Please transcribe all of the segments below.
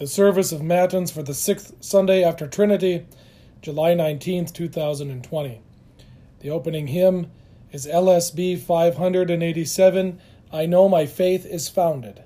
the service of Matins for the sixth Sunday after Trinity, July 19th, 2020. The opening hymn is LSB 587 I Know My Faith is Founded.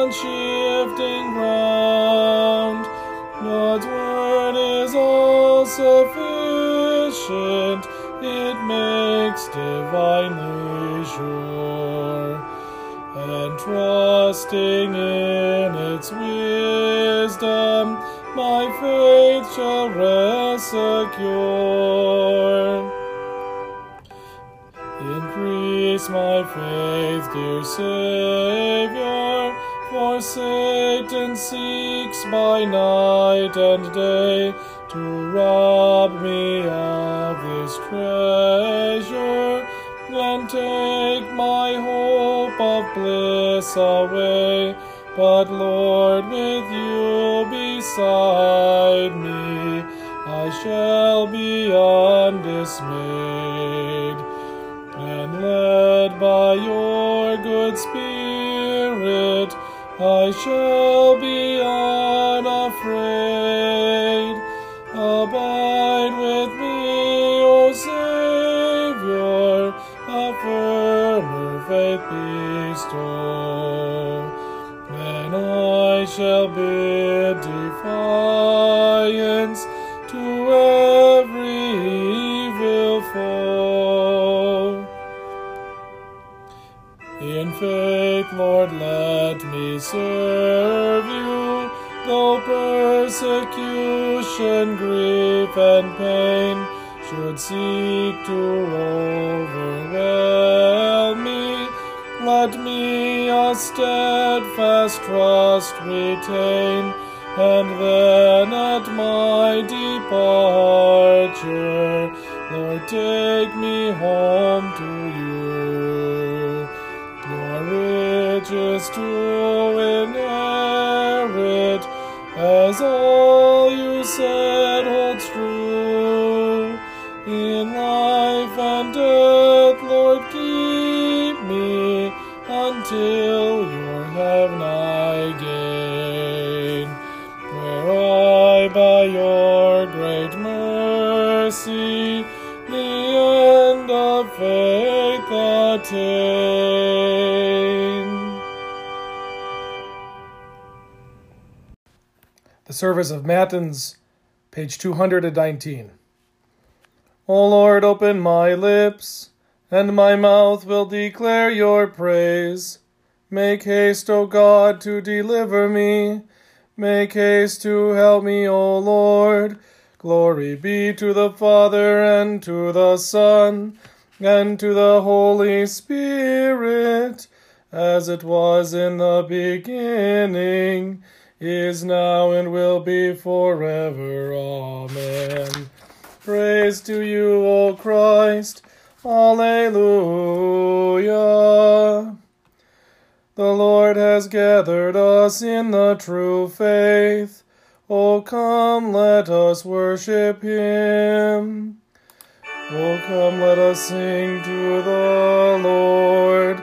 On shifting ground. God's word is all sufficient, it makes divinely sure. And trusting in its wisdom, my faith shall rest secure. Increase my faith, dear Savior, for Satan seeks by night and day to rob me of this treasure and take my hope of bliss away. But Lord, with you beside me, I shall be undismayed and led by your good spirit, I shall be unafraid. Abide with me, O Savior, a firmer faith bestow. Then I shall bid defiance In faith, Lord, let me serve you, though persecution, grief, and pain should seek to overwhelm me. Let me a steadfast trust retain, and then at my departure, Lord, take me home to you. Riches to inherit, as all you said holds true. In life and death, Lord, keep me until your heaven I gain, where I by your great mercy the end of faith attain. Service of Matins, page 219. O Lord, open my lips, and my mouth will declare your praise. Make haste, O God, to deliver me. Make haste to help me, O Lord. Glory be to the Father, and to the Son, and to the Holy Spirit, as it was in the beginning, is now, and will be forever. Amen. Praise to you, O Christ. Alleluia. The Lord has gathered us in the true faith. O come, let us worship him. O come, let us sing to the Lord.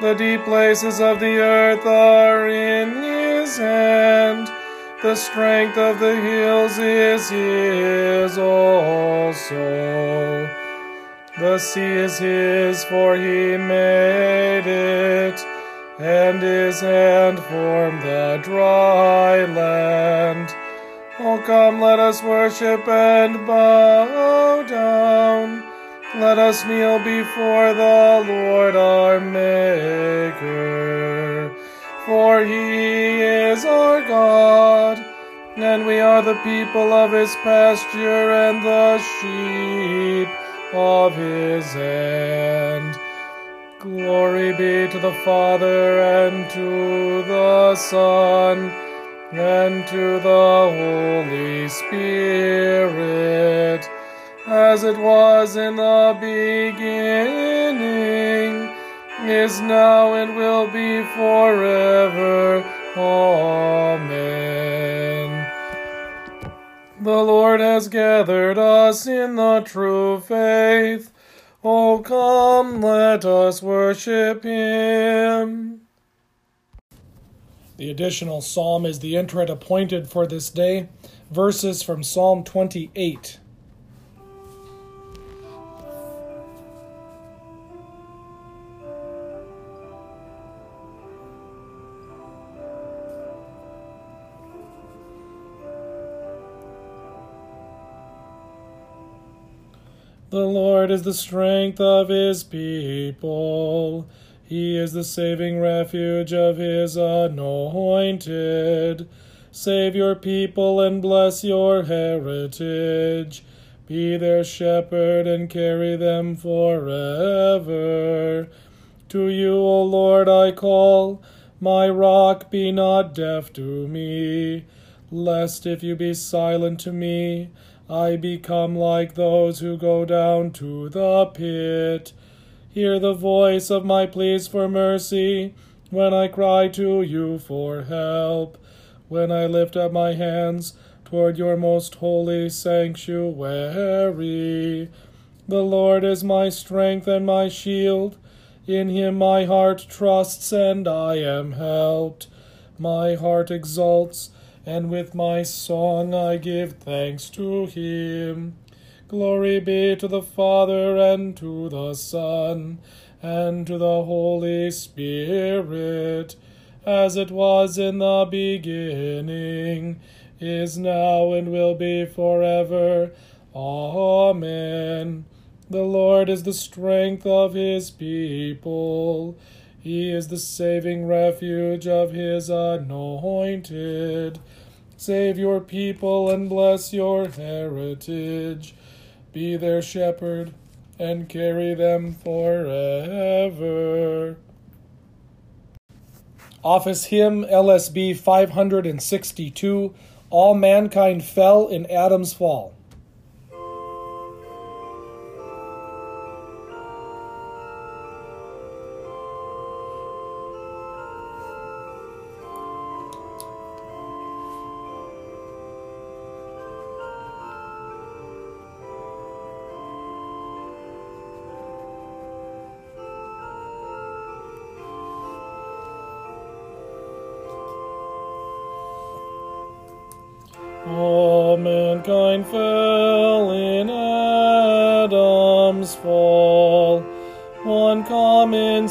The deep places of the earth are in his hand. The strength of the hills is his also. The sea is his, for he made it, and his hand formed the dry land. Oh, come, let us worship and bow down. Let us kneel before the Lord our Maker. For he is our God, and we are the people of his pasture and the sheep of his hand. Glory be to the Father and to the Son and to the Holy Spirit, as it was in the beginning, is now, and will be forever. Amen. The Lord has gathered us in the true faith. Oh, come, let us worship Him. The additional psalm is the introit appointed for this day. Verses from Psalm 28. The Lord is the strength of his people. He is the saving refuge of his anointed. Save your people and bless your heritage. Be their shepherd and carry them forever. To you, O Lord, I call. My rock, be not deaf to me, lest if you be silent to me, I become like those who go down to the pit. Hear the voice of my pleas for mercy when I cry to you for help, when I lift up my hands toward your most holy sanctuary. The Lord is my strength and my shield. In him my heart trusts, and I am helped. My heart exults and with my song I give thanks to him. Glory be to the Father, and to the Son, and to the Holy Spirit, as it was in the beginning, is now, and will be forever. Amen. The Lord is the strength of his people. He is the saving refuge of his anointed. Save your people and bless your heritage. Be their shepherd and carry them forever. Office Hymn LSB 562 All Mankind Fell in Adam's Fall.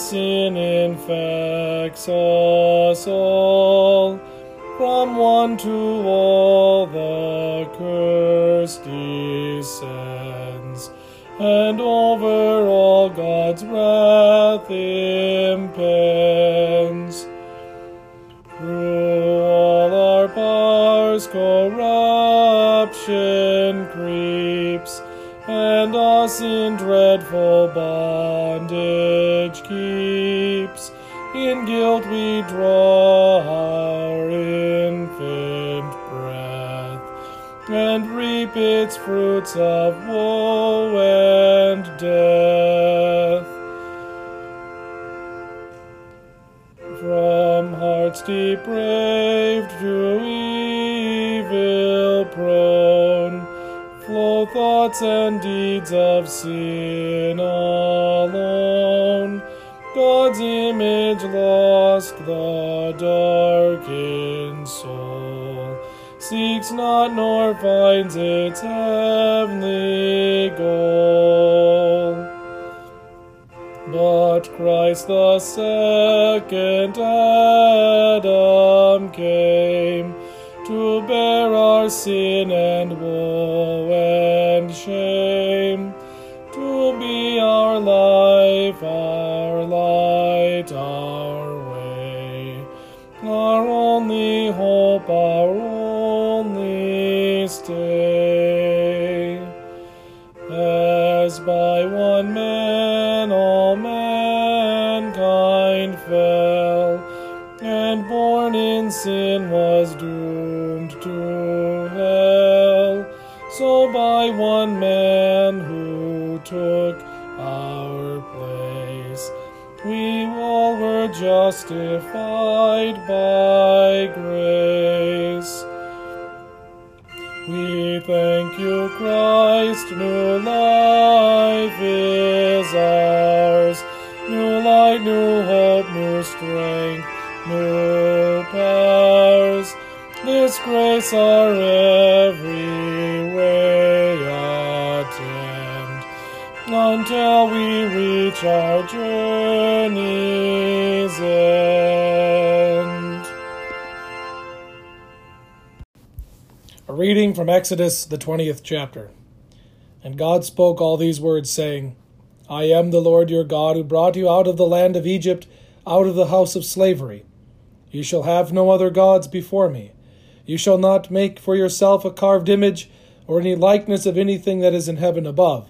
Sin infects us all. From one to all the curse descends, and over all God's wrath impends. Through all our powers corruption creeps, and us in dreadful bondage we draw our infant breath, and reap its fruits of woe and death. From hearts depraved to evil prone, flow thoughts and deeds of sin alone. God's image lost, the darkened soul seeks not nor finds its heavenly goal. But Christ the second Adam came to bear our sin and woe and shame, to be our life, hope, our only stay. As by one man all mankind fell, and born in sin was doomed to hell, so by one man who took all were justified by grace. We thank you, Christ, new life is ours, new light, new hope, new strength, new powers. This grace our every until we reach our journey's end. A reading from Exodus, the 20th chapter. And God spoke all these words, saying, I am the Lord your God, who brought you out of the land of Egypt, out of the house of slavery. You shall have no other gods before me. You shall not make for yourself a carved image, or any likeness of anything that is in heaven above,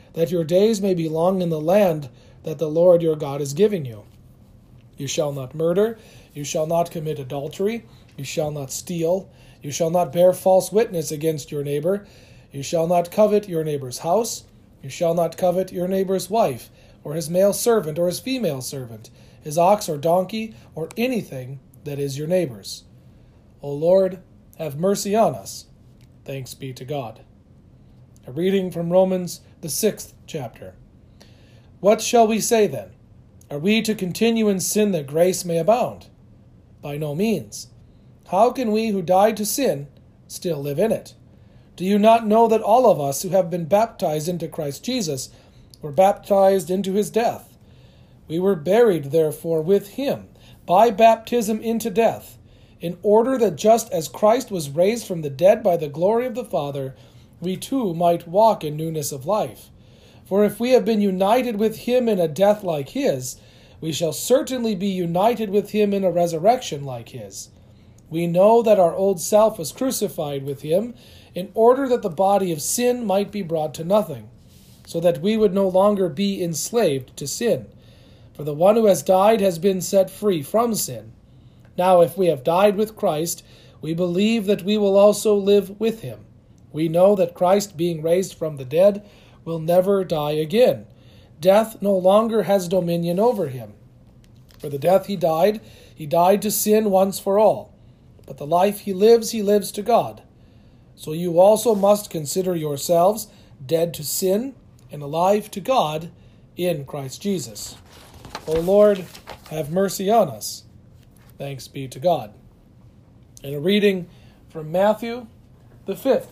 that your days may be long in the land that the Lord your God is giving you. You shall not murder, you shall not commit adultery. You shall not steal. You shall not bear false witness against your neighbor. You shall not covet your neighbor's house. You shall not covet your neighbor's wife, or his male servant, or his female servant, his ox or donkey, or anything that is your neighbor's. O Lord, have mercy on us. Thanks be to God. A reading from Romans, the sixth chapter. What shall we say then? Are we to continue in sin that grace may abound? By no means. How can we who died to sin still live in it? Do you not know that all of us who have been baptized into Christ Jesus were baptized into his death? We were buried, therefore, with him by baptism into death, in order that just as Christ was raised from the dead by the glory of the Father, we too might walk in newness of life. For if we have been united with him in a death like his, we shall certainly be united with him in a resurrection like his. We know that our old self was crucified with him in order that the body of sin might be brought to nothing, so that we would no longer be enslaved to sin. For the one who has died has been set free from sin. Now, if we have died with Christ, we believe that we will also live with him. We know that Christ, being raised from the dead, will never die again. Death no longer has dominion over him. For the death he died, he died to sin once for all. But the life he lives, he lives to God. So you also must consider yourselves dead to sin and alive to God in Christ Jesus. O Lord, have mercy on us. Thanks be to God. And a reading from Matthew, the fifth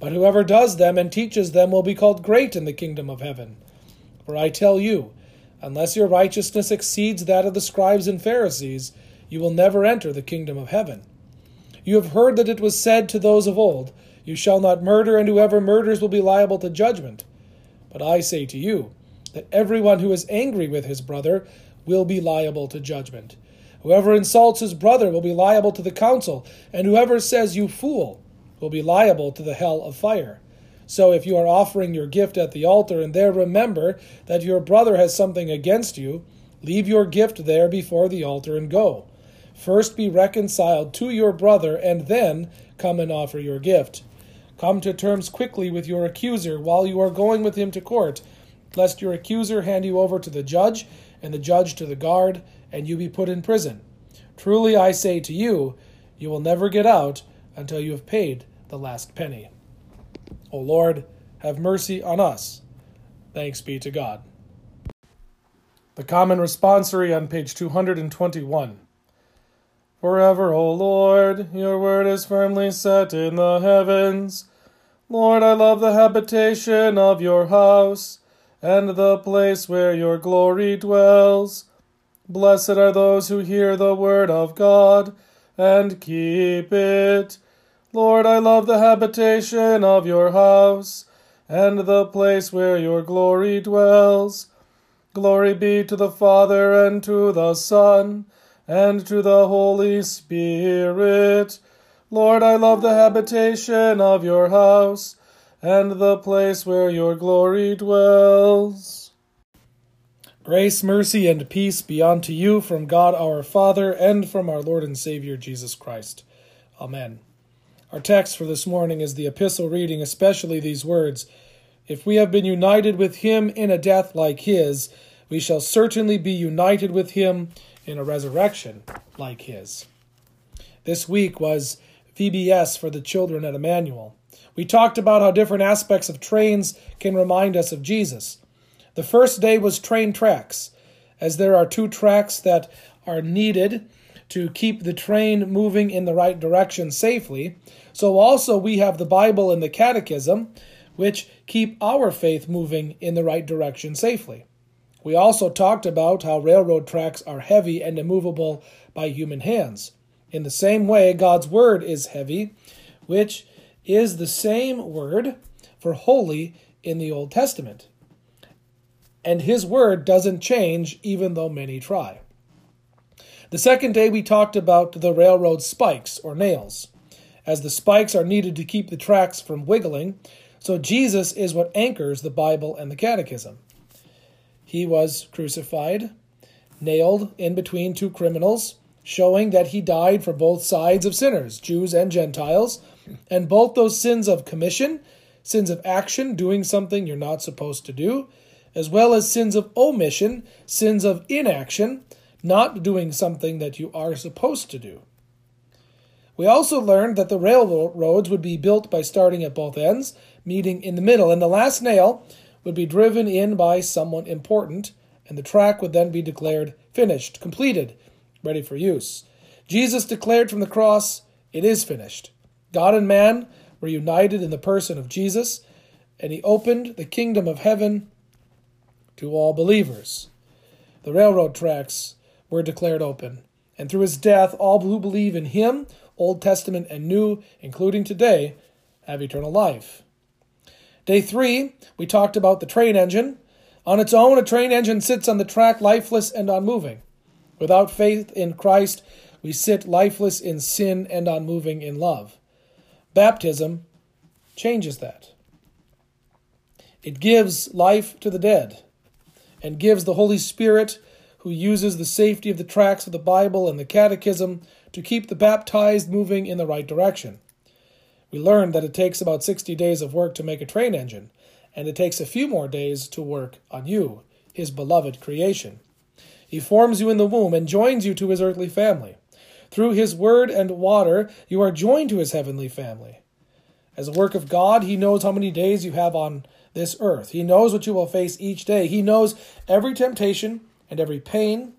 But whoever does them and teaches them will be called great in the kingdom of heaven. For I tell you, unless your righteousness exceeds that of the scribes and Pharisees, you will never enter the kingdom of heaven. You have heard that it was said to those of old, You shall not murder, and whoever murders will be liable to judgment. But I say to you, that everyone who is angry with his brother will be liable to judgment. Whoever insults his brother will be liable to the council, and whoever says, You fool, will be liable to the hell of fire. So if you are offering your gift at the altar and there remember that your brother has something against you, leave your gift there before the altar and go. First be reconciled to your brother, and then come and offer your gift. Come to terms quickly with your accuser while you are going with him to court, lest your accuser hand you over to the judge, and the judge to the guard, and you be put in prison. Truly I say to you, you will never get out until you have paid the last penny. O Lord, have mercy on us. Thanks be to God. The Common Responsory on page 221. Forever, O Lord, your word is firmly set in the heavens. Lord, I love the habitation of your house, and the place where your glory dwells. Blessed are those who hear the word of God and keep it. Lord, I love the habitation of your house, and the place where your glory dwells. Glory be to the Father, and to the Son, and to the Holy Spirit. Lord, I love the habitation of your house, and the place where your glory dwells. Grace, mercy, and peace be unto you from God our Father, and from our Lord and Savior Jesus Christ. Amen. Our text for this morning is the epistle reading, especially these words If we have been united with him in a death like his, we shall certainly be united with him in a resurrection like his. This week was VBS for the children at Emmanuel. We talked about how different aspects of trains can remind us of Jesus. The first day was train tracks, as there are two tracks that are needed to keep the train moving in the right direction safely. So also we have the Bible and the Catechism, which keep our faith moving in the right direction safely. We also talked about how railroad tracks are heavy and immovable by human hands. In the same way, God's Word is heavy, which is the same word for holy in the Old Testament. And His Word doesn't change even though many try. The second day, we talked about the railroad spikes or nails, as the spikes are needed to keep the tracks from wiggling. So Jesus is what anchors the Bible and the Catechism. He was crucified, nailed in between two criminals, showing that he died for both sides of sinners, Jews and Gentiles, and both those sins of commission, sins of action, doing something you're not supposed to do, as well as sins of omission, sins of inaction, not doing something that you are supposed to do. We also learned that the railroads would be built by starting at both ends, meeting in the middle, and the last nail would be driven in by someone important, and the track would then be declared finished, completed, ready for use. Jesus declared from the cross, It is finished. God and man were united in the person of Jesus, and he opened the kingdom of heaven to all believers. The railroad tracks were declared open. And through his death, all who believe in him, Old Testament and New, including today, have eternal life. Day three, we talked about the train engine. On its own, a train engine sits on the track lifeless and unmoving. Without faith in Christ, we sit lifeless in sin and unmoving in love. Baptism changes that. It gives life to the dead and gives the Holy Spirit, who uses the safety of the tracts of the Bible and the Catechism to keep the baptized moving in the right direction. We learned that it takes about 60 days of work to make a train engine, and it takes a few more days to work on you, his beloved creation. He forms you in the womb and joins you to his earthly family. Through his word and water, you are joined to his heavenly family. As a work of God, he knows how many days you have on this earth. He knows what you will face each day. He knows every temptation and every pain,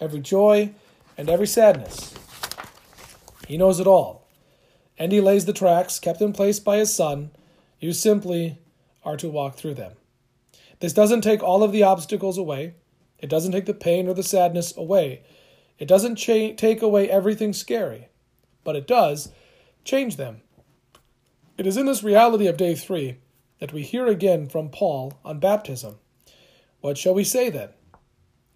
every joy and every sadness. He knows it all. And he lays the tracks kept in place by his Son. You simply are to walk through them. This doesn't take all of the obstacles away. It doesn't take the pain or the sadness away. It doesn't cha- take away everything scary, but it does change them. It is in this reality of day three that we hear again from Paul on baptism. What shall we say then?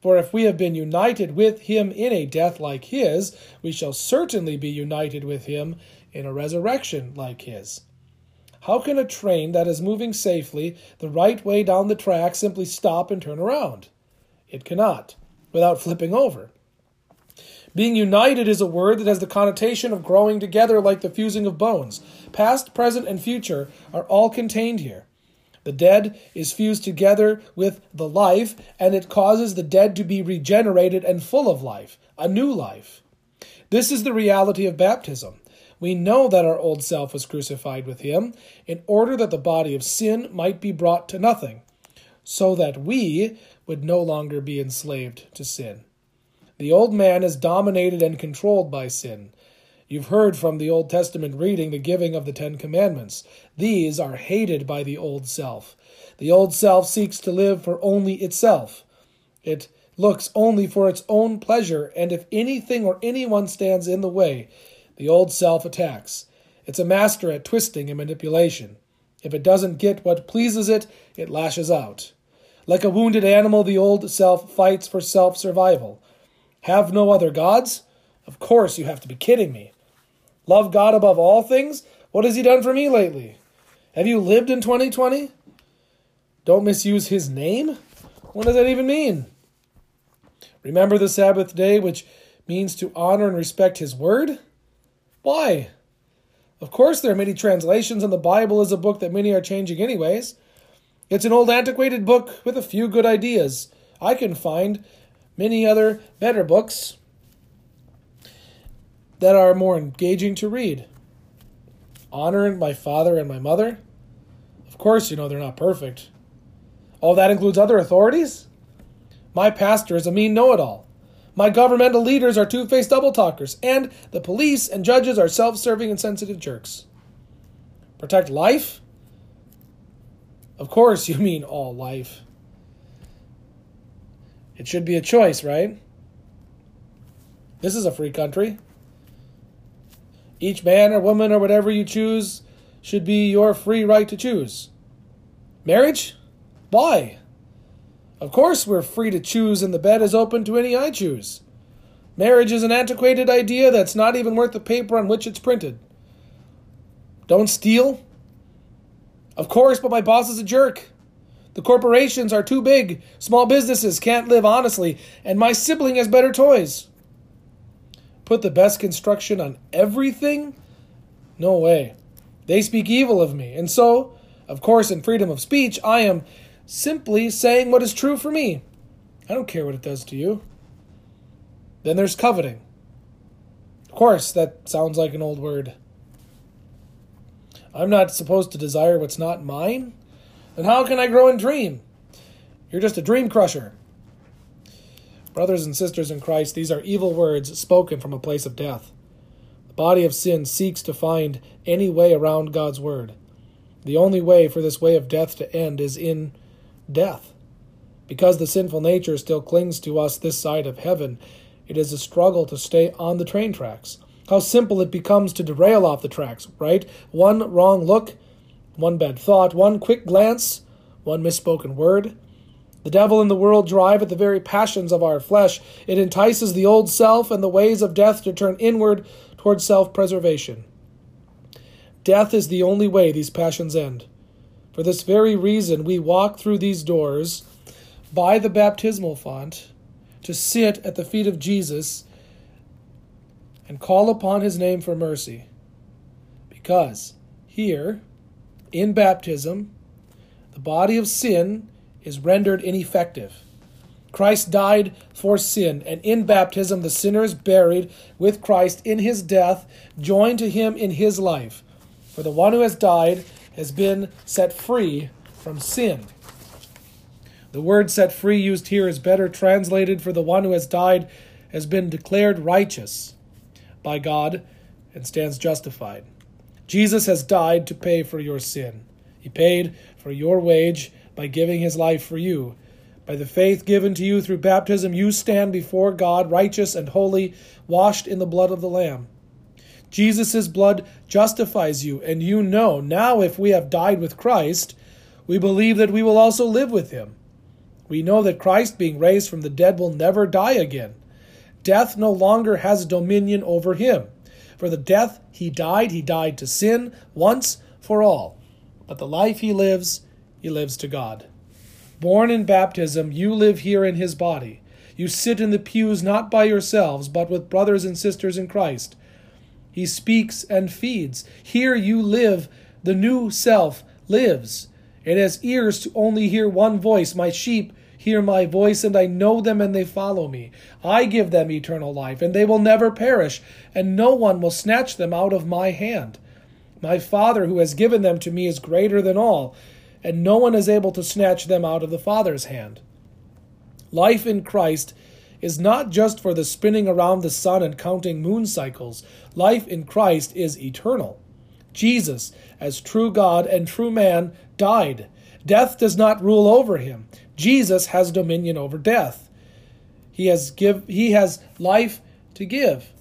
For if we have been united with him in a death like his, we shall certainly be united with him in a resurrection like his. How can a train that is moving safely the right way down the track simply stop and turn around? It cannot, without flipping over. Being united is a word that has the connotation of growing together like the fusing of bones. Past, present, and future are all contained here. The dead is fused together with the life, and it causes the dead to be regenerated and full of life, a new life. This is the reality of baptism. We know that our old self was crucified with him, in order that the body of sin might be brought to nothing, so that we would no longer be enslaved to sin. The old man is dominated and controlled by sin. You've heard from the Old Testament reading the giving of the Ten Commandments. These are hated by the old self. The old self seeks to live for only itself. It looks only for its own pleasure, and if anything or anyone stands in the way, the old self attacks. It's a master at twisting and manipulation. If it doesn't get what pleases it, it lashes out. Like a wounded animal, the old self fights for self survival. Have no other gods? Of course, you have to be kidding me. Love God above all things? What has He done for me lately? Have you lived in 2020? Don't misuse His name? What does that even mean? Remember the Sabbath day, which means to honor and respect His word? Why? Of course, there are many translations, and the Bible is a book that many are changing, anyways. It's an old, antiquated book with a few good ideas. I can find many other better books that are more engaging to read. Honoring my father and my mother. Of course, you know they're not perfect. Oh, that includes other authorities? My pastor is a mean know it all. My governmental leaders are two faced double talkers, and the police and judges are self serving and sensitive jerks. Protect life? Of course, you mean all life. It should be a choice, right? This is a free country. Each man or woman or whatever you choose should be your free right to choose. Marriage? Why? Of course, we're free to choose, and the bed is open to any I choose. Marriage is an antiquated idea that's not even worth the paper on which it's printed. Don't steal? Of course, but my boss is a jerk. The corporations are too big. Small businesses can't live honestly, and my sibling has better toys put the best construction on everything? No way. They speak evil of me. And so, of course, in freedom of speech, I am simply saying what is true for me. I don't care what it does to you. Then there's coveting. Of course, that sounds like an old word. I'm not supposed to desire what's not mine? Then how can I grow and dream? You're just a dream crusher. Brothers and sisters in Christ, these are evil words spoken from a place of death. The body of sin seeks to find any way around God's word. The only way for this way of death to end is in death. Because the sinful nature still clings to us this side of heaven, it is a struggle to stay on the train tracks. How simple it becomes to derail off the tracks, right? One wrong look, one bad thought, one quick glance, one misspoken word. The devil and the world drive at the very passions of our flesh. It entices the old self and the ways of death to turn inward toward self preservation. Death is the only way these passions end. For this very reason, we walk through these doors by the baptismal font to sit at the feet of Jesus and call upon his name for mercy. Because here, in baptism, the body of sin is rendered ineffective. Christ died for sin, and in baptism the sinner is buried with Christ in his death, joined to him in his life. For the one who has died has been set free from sin. The word set free used here is better translated for the one who has died has been declared righteous by God and stands justified. Jesus has died to pay for your sin. He paid for your wage by giving his life for you. By the faith given to you through baptism, you stand before God righteous and holy, washed in the blood of the Lamb. Jesus' blood justifies you, and you know now if we have died with Christ, we believe that we will also live with him. We know that Christ, being raised from the dead, will never die again. Death no longer has dominion over him. For the death he died, he died to sin once for all. But the life he lives, he lives to God. Born in baptism, you live here in his body. You sit in the pews not by yourselves, but with brothers and sisters in Christ. He speaks and feeds. Here you live. The new self lives. It has ears to only hear one voice. My sheep hear my voice, and I know them, and they follow me. I give them eternal life, and they will never perish, and no one will snatch them out of my hand. My Father, who has given them to me, is greater than all and no one is able to snatch them out of the Father's hand. Life in Christ is not just for the spinning around the sun and counting moon cycles. Life in Christ is eternal. Jesus, as true God and true man, died. Death does not rule over him. Jesus has dominion over death. He has give he has life to give,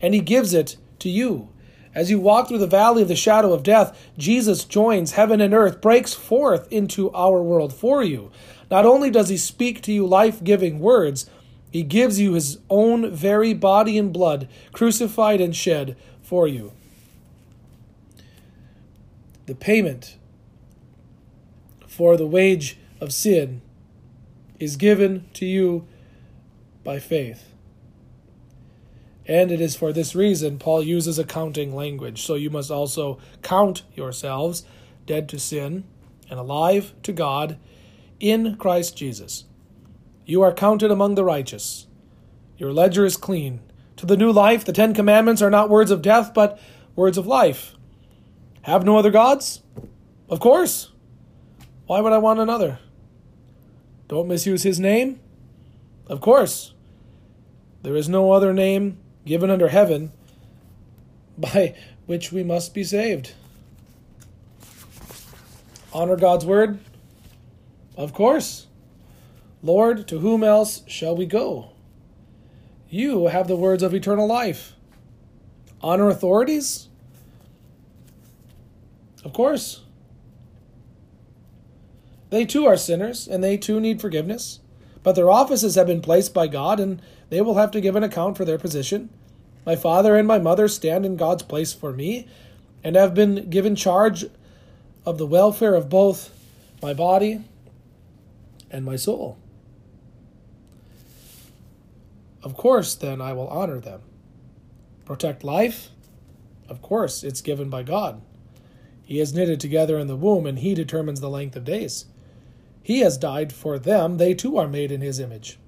and he gives it to you. As you walk through the valley of the shadow of death, Jesus joins heaven and earth, breaks forth into our world for you. Not only does he speak to you life giving words, he gives you his own very body and blood, crucified and shed for you. The payment for the wage of sin is given to you by faith. And it is for this reason Paul uses accounting language. So you must also count yourselves dead to sin and alive to God in Christ Jesus. You are counted among the righteous. Your ledger is clean. To the new life, the Ten Commandments are not words of death, but words of life. Have no other gods? Of course. Why would I want another? Don't misuse his name? Of course. There is no other name given under heaven by which we must be saved. Honor God's word? Of course. Lord, to whom else shall we go? You have the words of eternal life. Honor authorities? Of course. They too are sinners, and they too need forgiveness. But their offices have been placed by God, and they will have to give an account for their position. My father and my mother stand in God's place for me and have been given charge of the welfare of both my body and my soul. Of course, then I will honor them. Protect life? Of course, it's given by God. He is knitted together in the womb, and He determines the length of days. He has died for them, they too are made in His image.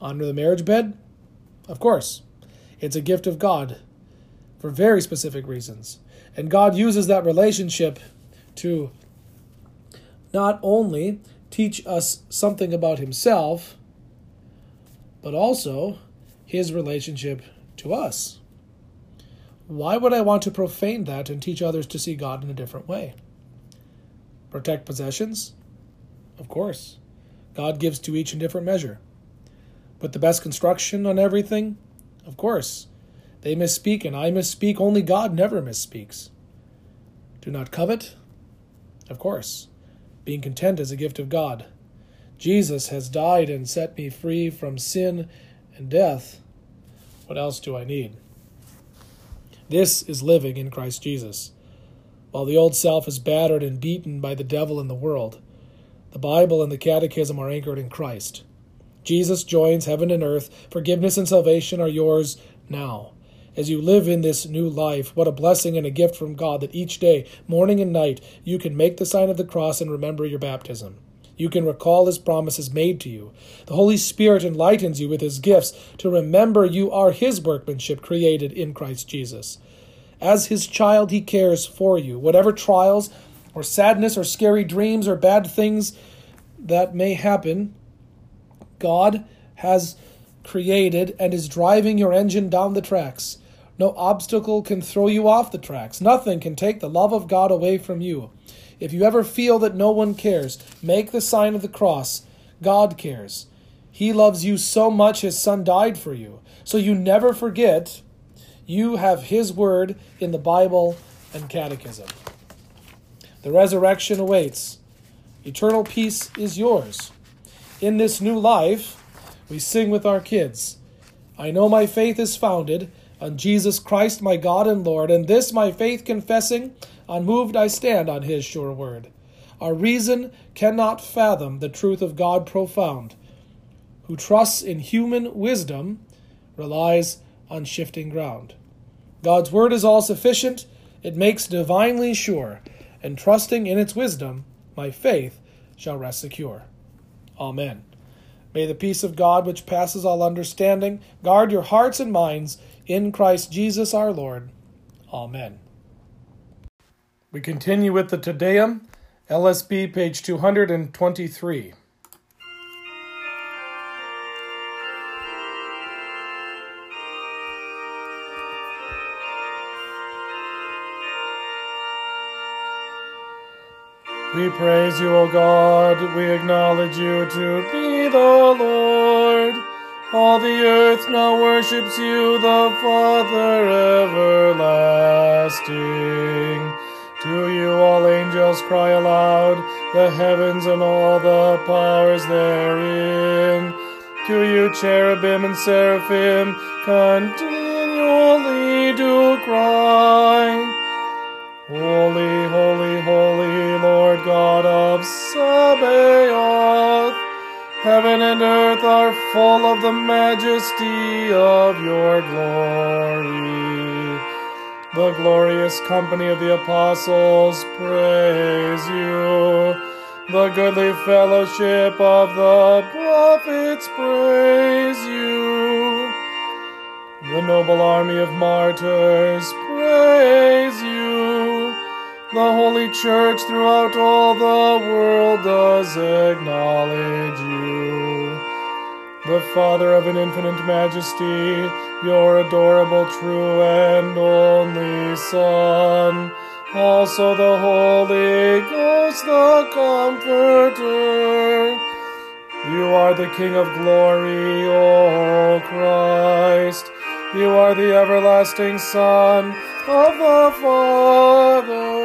Honor the marriage bed? Of course. It's a gift of God for very specific reasons. And God uses that relationship to not only teach us something about Himself, but also His relationship to us. Why would I want to profane that and teach others to see God in a different way? Protect possessions? Of course. God gives to each in different measure. But the best construction on everything? Of course. They misspeak and I misspeak, only God never misspeaks. Do not covet? Of course. Being content is a gift of God. Jesus has died and set me free from sin and death. What else do I need? This is living in Christ Jesus. While the old self is battered and beaten by the devil and the world, the Bible and the Catechism are anchored in Christ. Jesus joins heaven and earth. Forgiveness and salvation are yours now. As you live in this new life, what a blessing and a gift from God that each day, morning and night, you can make the sign of the cross and remember your baptism. You can recall his promises made to you. The Holy Spirit enlightens you with his gifts to remember you are his workmanship created in Christ Jesus. As his child, he cares for you. Whatever trials or sadness or scary dreams or bad things that may happen, God has created and is driving your engine down the tracks. No obstacle can throw you off the tracks. Nothing can take the love of God away from you. If you ever feel that no one cares, make the sign of the cross. God cares. He loves you so much, his son died for you. So you never forget you have his word in the Bible and catechism. The resurrection awaits. Eternal peace is yours. In this new life, we sing with our kids. I know my faith is founded on Jesus Christ, my God and Lord, and this my faith confessing, unmoved I stand on his sure word. Our reason cannot fathom the truth of God profound. Who trusts in human wisdom relies on shifting ground. God's word is all sufficient, it makes divinely sure, and trusting in its wisdom, my faith shall rest secure. Amen. May the peace of God, which passes all understanding, guard your hearts and minds in Christ Jesus our Lord. Amen. We continue with the Te Deum, LSB, page 223. We praise you, O God. We acknowledge you to be the Lord. All the earth now worships you, the Father everlasting. To you all angels cry aloud, the heavens and all the powers therein. To you cherubim and seraphim continually do cry. Holy, holy, holy, Lord God of Sabaoth. Heaven and earth are full of the majesty of your glory. The glorious company of the apostles praise you. The goodly fellowship of the prophets praise you. The noble army of martyrs praise. The holy church throughout all the world does acknowledge you. The Father of an infinite majesty, your adorable, true, and only Son, also the Holy Ghost, the Comforter. You are the King of glory, O Christ. You are the everlasting Son of the Father.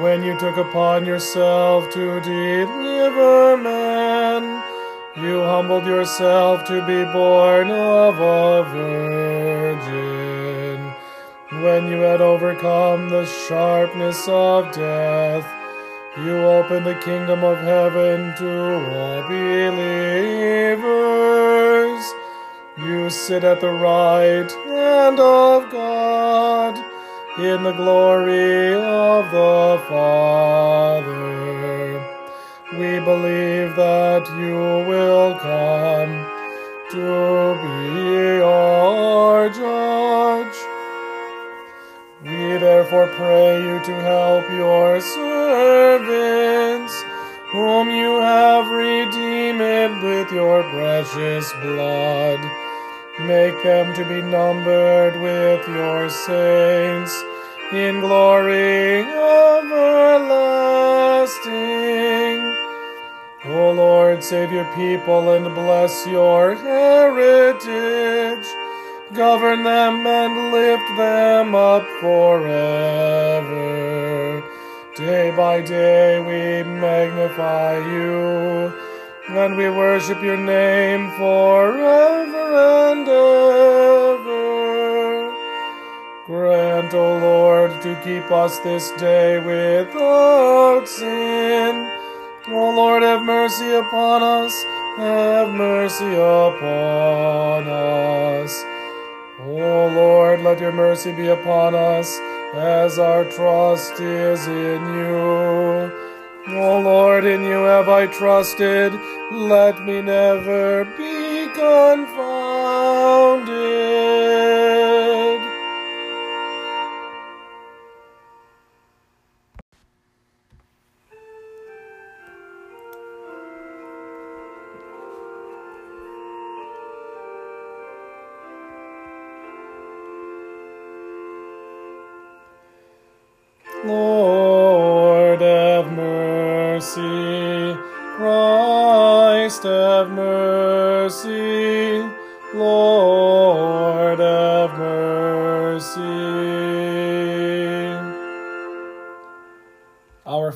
When you took upon yourself to deliver man, you humbled yourself to be born of a virgin. When you had overcome the sharpness of death, you opened the kingdom of heaven to all believers. You sit at the right hand of God in the glory of the Father. We believe that you will come to be our judge. We therefore pray you to help your servants, whom you have redeemed with your precious blood Make them to be numbered with your saints in glory everlasting. O Lord, save your people and bless your heritage. Govern them and lift them up forever. Day by day we magnify you, and we worship your name forever and ever. Grant, O Lord, to keep us this day without sin. O Lord, have mercy upon us, have mercy upon us. O Lord, let your mercy be upon us, as our trust is in you. O Lord, in you have I trusted, let me never be confounded.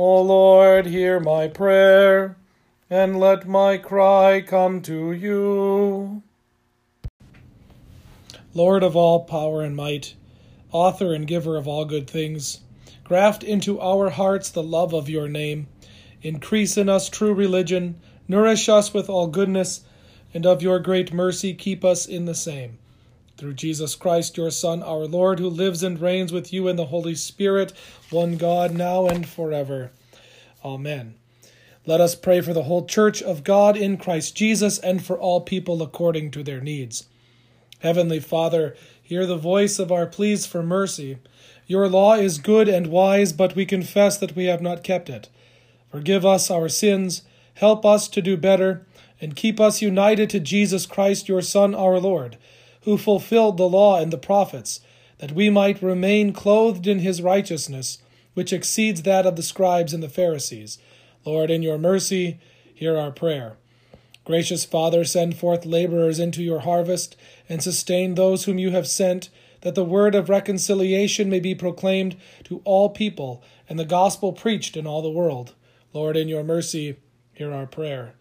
O Lord, hear my prayer, and let my cry come to you. Lord of all power and might, author and giver of all good things, graft into our hearts the love of your name. Increase in us true religion, nourish us with all goodness, and of your great mercy keep us in the same. Through Jesus Christ, your Son, our Lord, who lives and reigns with you in the Holy Spirit, one God, now and forever. Amen. Let us pray for the whole church of God in Christ Jesus and for all people according to their needs. Heavenly Father, Hear the voice of our pleas for mercy. Your law is good and wise, but we confess that we have not kept it. Forgive us our sins, help us to do better, and keep us united to Jesus Christ, your Son, our Lord, who fulfilled the law and the prophets, that we might remain clothed in his righteousness, which exceeds that of the scribes and the Pharisees. Lord, in your mercy, hear our prayer. Gracious Father, send forth laborers into your harvest, and sustain those whom you have sent, that the word of reconciliation may be proclaimed to all people, and the gospel preached in all the world. Lord, in your mercy, hear our prayer.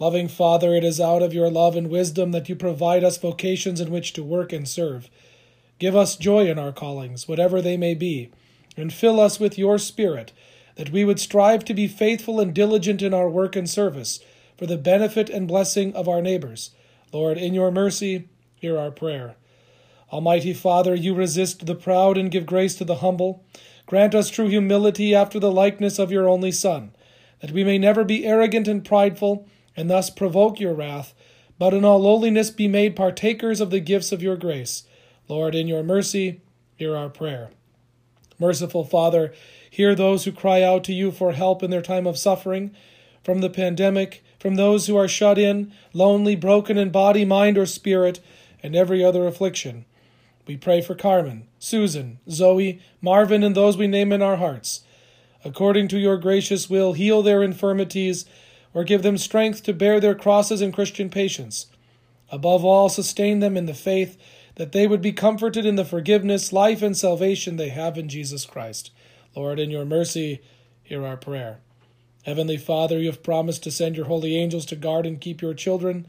Loving Father, it is out of your love and wisdom that you provide us vocations in which to work and serve. Give us joy in our callings, whatever they may be, and fill us with your Spirit, that we would strive to be faithful and diligent in our work and service for the benefit and blessing of our neighbors. Lord, in your mercy, hear our prayer. Almighty Father, you resist the proud and give grace to the humble. Grant us true humility after the likeness of your only Son, that we may never be arrogant and prideful, and thus provoke your wrath, but in all lowliness be made partakers of the gifts of your grace. Lord, in your mercy, hear our prayer. Merciful Father, hear those who cry out to you for help in their time of suffering. From the pandemic, from those who are shut in, lonely, broken in body, mind, or spirit, and every other affliction. We pray for Carmen, Susan, Zoe, Marvin, and those we name in our hearts. According to your gracious will, heal their infirmities, or give them strength to bear their crosses in Christian patience. Above all, sustain them in the faith, that they would be comforted in the forgiveness, life, and salvation they have in Jesus Christ. Lord, in your mercy, hear our prayer. Heavenly Father, you have promised to send your holy angels to guard and keep your children.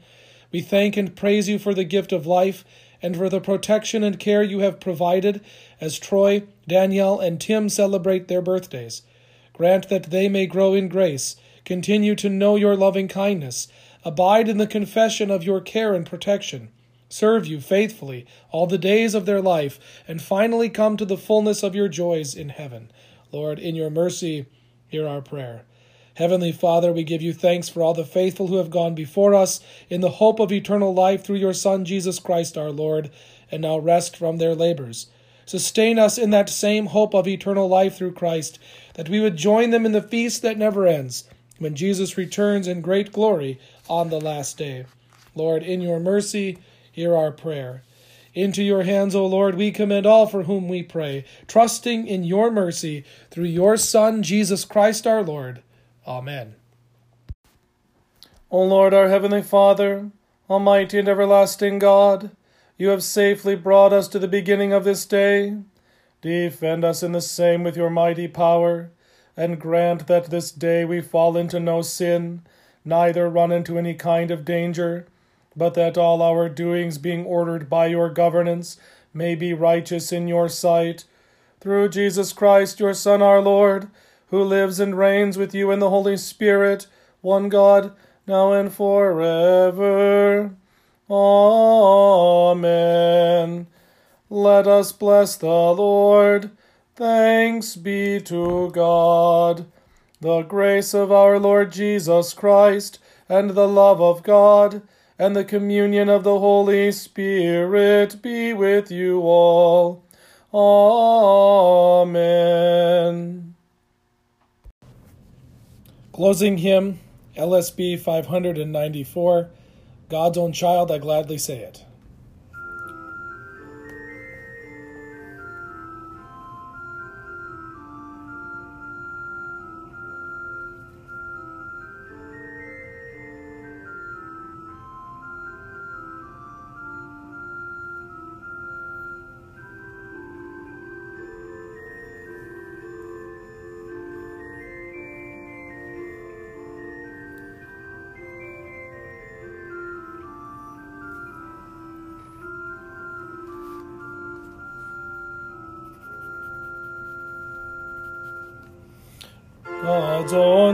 We thank and praise you for the gift of life and for the protection and care you have provided as Troy, Danielle, and Tim celebrate their birthdays. Grant that they may grow in grace, continue to know your loving kindness, abide in the confession of your care and protection, serve you faithfully all the days of their life, and finally come to the fullness of your joys in heaven. Lord, in your mercy, hear our prayer. Heavenly Father, we give you thanks for all the faithful who have gone before us in the hope of eternal life through your Son, Jesus Christ our Lord, and now rest from their labors. Sustain us in that same hope of eternal life through Christ, that we would join them in the feast that never ends, when Jesus returns in great glory on the last day. Lord, in your mercy, hear our prayer. Into your hands, O Lord, we commend all for whom we pray, trusting in your mercy through your Son, Jesus Christ our Lord. Amen. O Lord, our heavenly Father, almighty and everlasting God, you have safely brought us to the beginning of this day. Defend us in the same with your mighty power, and grant that this day we fall into no sin, neither run into any kind of danger, but that all our doings, being ordered by your governance, may be righteous in your sight. Through Jesus Christ, your Son, our Lord, who lives and reigns with you in the Holy Spirit, one God, now and forever. Amen. Let us bless the Lord. Thanks be to God. The grace of our Lord Jesus Christ, and the love of God, and the communion of the Holy Spirit be with you all. Amen. Closing hymn, LSB 594. God's own child, I gladly say it.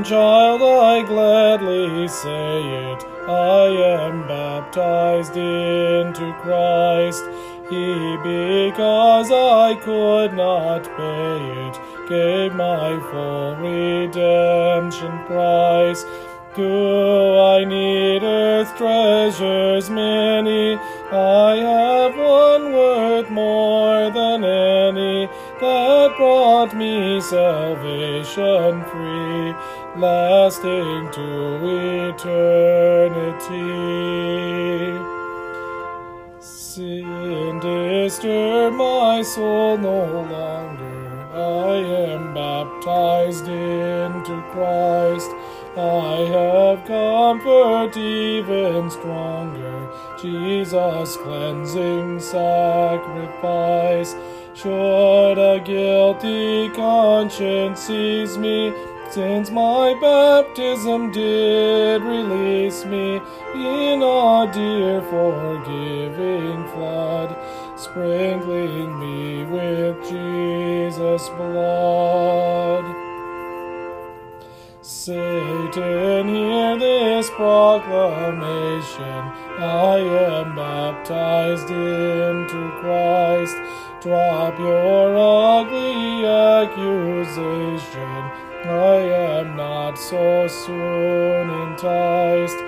Child, I gladly say it. I am baptized into Christ. He, because I could not pay it, gave my full redemption price. Do I need earth treasures many? I have one worth more than any that brought me salvation free, lasting to eternity. Sin disturb my soul no longer. I am baptized into Christ. I have comfort even stronger. Jesus' cleansing sacrifice. Should a guilty conscience seize me, since my baptism did release me in a dear forgiving flood, sprinkling me with Jesus' blood. Satan, hear this proclamation. I am baptized into Christ. Drop your ugly accusation. I am not so soon enticed.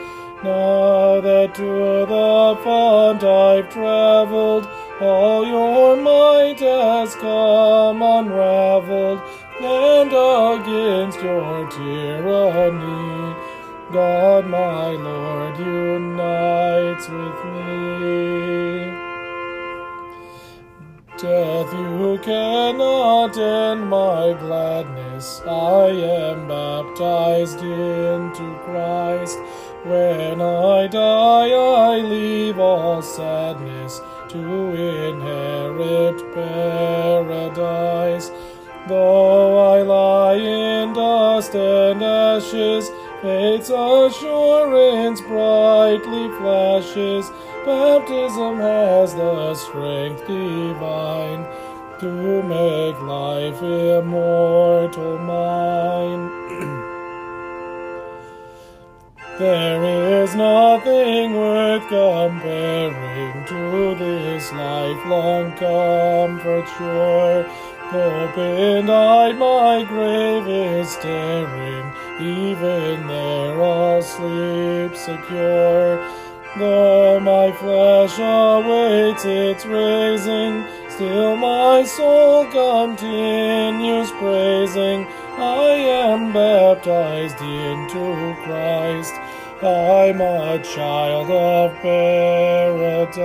Now that to the font I've traveled, all your might has come unraveled, and against your tyranny, God my Lord unites with me. Death, you cannot end my gladness. I am baptized into Christ. When I die, I leave all sadness to inherit paradise. Though I lie in dust and ashes, faith's assurance brightly flashes. Baptism has the strength divine to make life immortal mine. There is nothing worth comparing to this lifelong comfort sure. Open-eyed my grave is staring, even there I'll sleep secure. Though my flesh awaits its raising, still my soul continues praising. I am baptized into Christ. I'm a child of paradise.